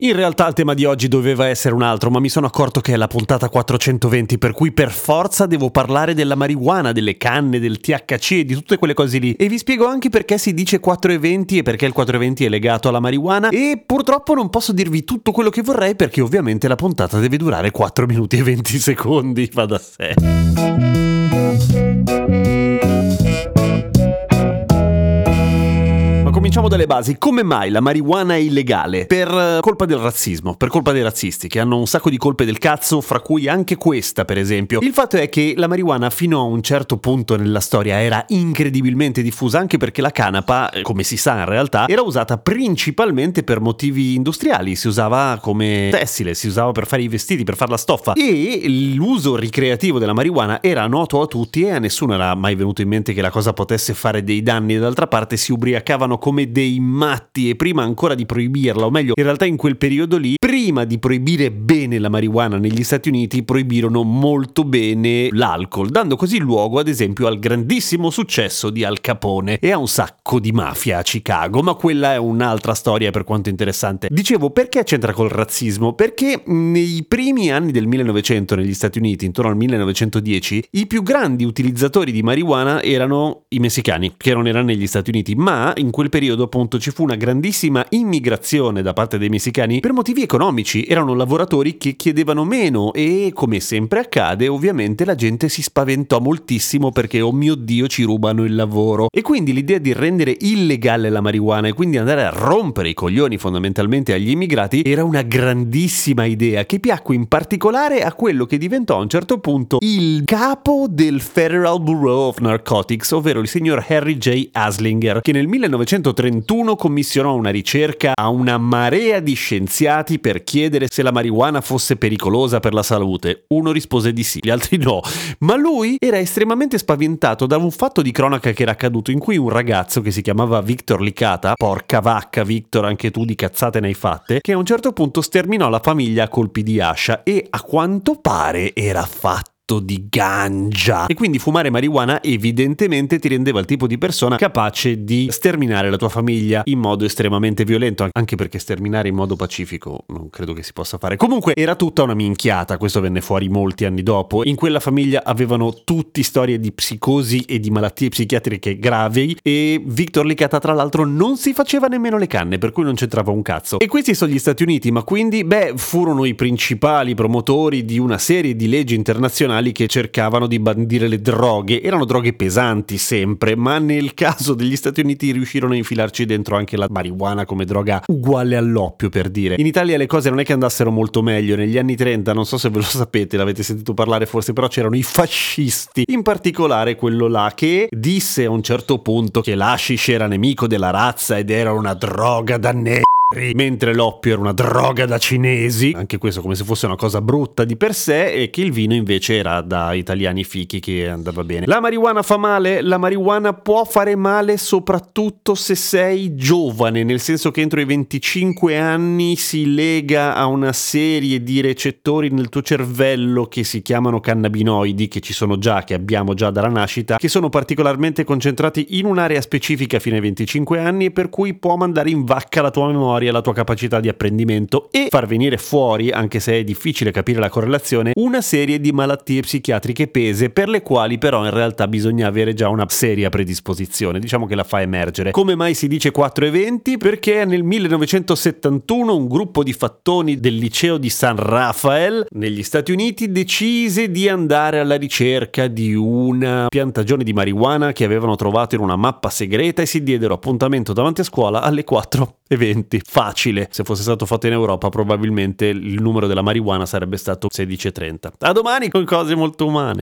In realtà il tema di oggi doveva essere un altro, ma mi sono accorto che è la puntata 420, per cui per forza devo parlare della marijuana, delle canne, del THC e di tutte quelle cose lì. E vi spiego anche perché si dice 420 e perché il 420 è legato alla marijuana. E purtroppo non posso dirvi tutto quello che vorrei perché ovviamente la puntata deve durare 4 minuti e 20 secondi, va da sé. Cominciamo dalle basi. Come mai la marijuana è illegale? Per eh, colpa del razzismo, per colpa dei razzisti, che hanno un sacco di colpe del cazzo, fra cui anche questa, per esempio. Il fatto è che la marijuana fino a un certo punto nella storia era incredibilmente diffusa, anche perché la canapa, eh, come si sa in realtà, era usata principalmente per motivi industriali. Si usava come tessile, si usava per fare i vestiti, per fare la stoffa. E l'uso ricreativo della marijuana era noto a tutti e a nessuno era mai venuto in mente che la cosa potesse fare dei danni. D'altra parte si ubriacavano come come dei matti e prima ancora di proibirla, o meglio, in realtà in quel periodo lì, prima di proibire bene la marijuana negli Stati Uniti, proibirono molto bene l'alcol, dando così luogo ad esempio al grandissimo successo di Al Capone e a un sacco di mafia a Chicago, ma quella è un'altra storia per quanto interessante. Dicevo, perché c'entra col razzismo? Perché nei primi anni del 1900 negli Stati Uniti, intorno al 1910, i più grandi utilizzatori di marijuana erano i messicani, che non erano negli Stati Uniti, ma in quel periodo periodo appunto ci fu una grandissima immigrazione da parte dei messicani per motivi economici, erano lavoratori che chiedevano meno e come sempre accade ovviamente la gente si spaventò moltissimo perché oh mio dio ci rubano il lavoro e quindi l'idea di rendere illegale la marijuana e quindi andare a rompere i coglioni fondamentalmente agli immigrati era una grandissima idea che piacque in particolare a quello che diventò a un certo punto il capo del Federal Bureau of Narcotics, ovvero il signor Harry J. Aslinger, che nel 1930 1931 commissionò una ricerca a una marea di scienziati per chiedere se la marijuana fosse pericolosa per la salute. Uno rispose di sì, gli altri no. Ma lui era estremamente spaventato da un fatto di cronaca che era accaduto in cui un ragazzo che si chiamava Victor Licata, porca vacca Victor, anche tu di cazzate ne hai fatte, che a un certo punto sterminò la famiglia a colpi di ascia e a quanto pare era fatto di ganja. E quindi fumare marijuana evidentemente ti rendeva il tipo di persona capace di sterminare la tua famiglia in modo estremamente violento, anche perché sterminare in modo pacifico non credo che si possa fare. Comunque era tutta una minchiata, questo venne fuori molti anni dopo. In quella famiglia avevano tutti storie di psicosi e di malattie psichiatriche gravi e Victor Licata tra l'altro non si faceva nemmeno le canne, per cui non c'entrava un cazzo. E questi sono gli Stati Uniti, ma quindi, beh, furono i principali promotori di una serie di leggi internazionali nazionali che cercavano di bandire le droghe. Erano droghe pesanti sempre, ma nel caso degli Stati Uniti riuscirono a infilarci dentro anche la marijuana come droga uguale all'oppio, per dire. In Italia le cose non è che andassero molto meglio. Negli anni 30, non so se ve lo sapete, l'avete sentito parlare forse, però c'erano i fascisti. In particolare quello là che disse a un certo punto che l'ashish era nemico della razza ed era una droga danneggiata mentre l'oppio era una droga da cinesi, anche questo come se fosse una cosa brutta di per sé, e che il vino invece era da italiani fichi che andava bene. La marijuana fa male? La marijuana può fare male soprattutto se sei giovane, nel senso che entro i 25 anni si lega a una serie di recettori nel tuo cervello che si chiamano cannabinoidi, che ci sono già, che abbiamo già dalla nascita, che sono particolarmente concentrati in un'area specifica fino ai 25 anni e per cui può mandare in vacca la tua memoria memoria, la tua capacità di apprendimento e far venire fuori, anche se è difficile capire la correlazione, una serie di malattie psichiatriche pese per le quali però in realtà bisogna avere già una seria predisposizione, diciamo che la fa emergere. Come mai si dice 4 eventi? Perché nel 1971 un gruppo di fattoni del liceo di San Rafael negli Stati Uniti decise di andare alla ricerca di una piantagione di marijuana che avevano trovato in una mappa segreta e si diedero appuntamento davanti a scuola alle 4 eventi facile. Se fosse stato fatto in Europa, probabilmente il numero della marijuana sarebbe stato 16,30. A domani con cose molto umane.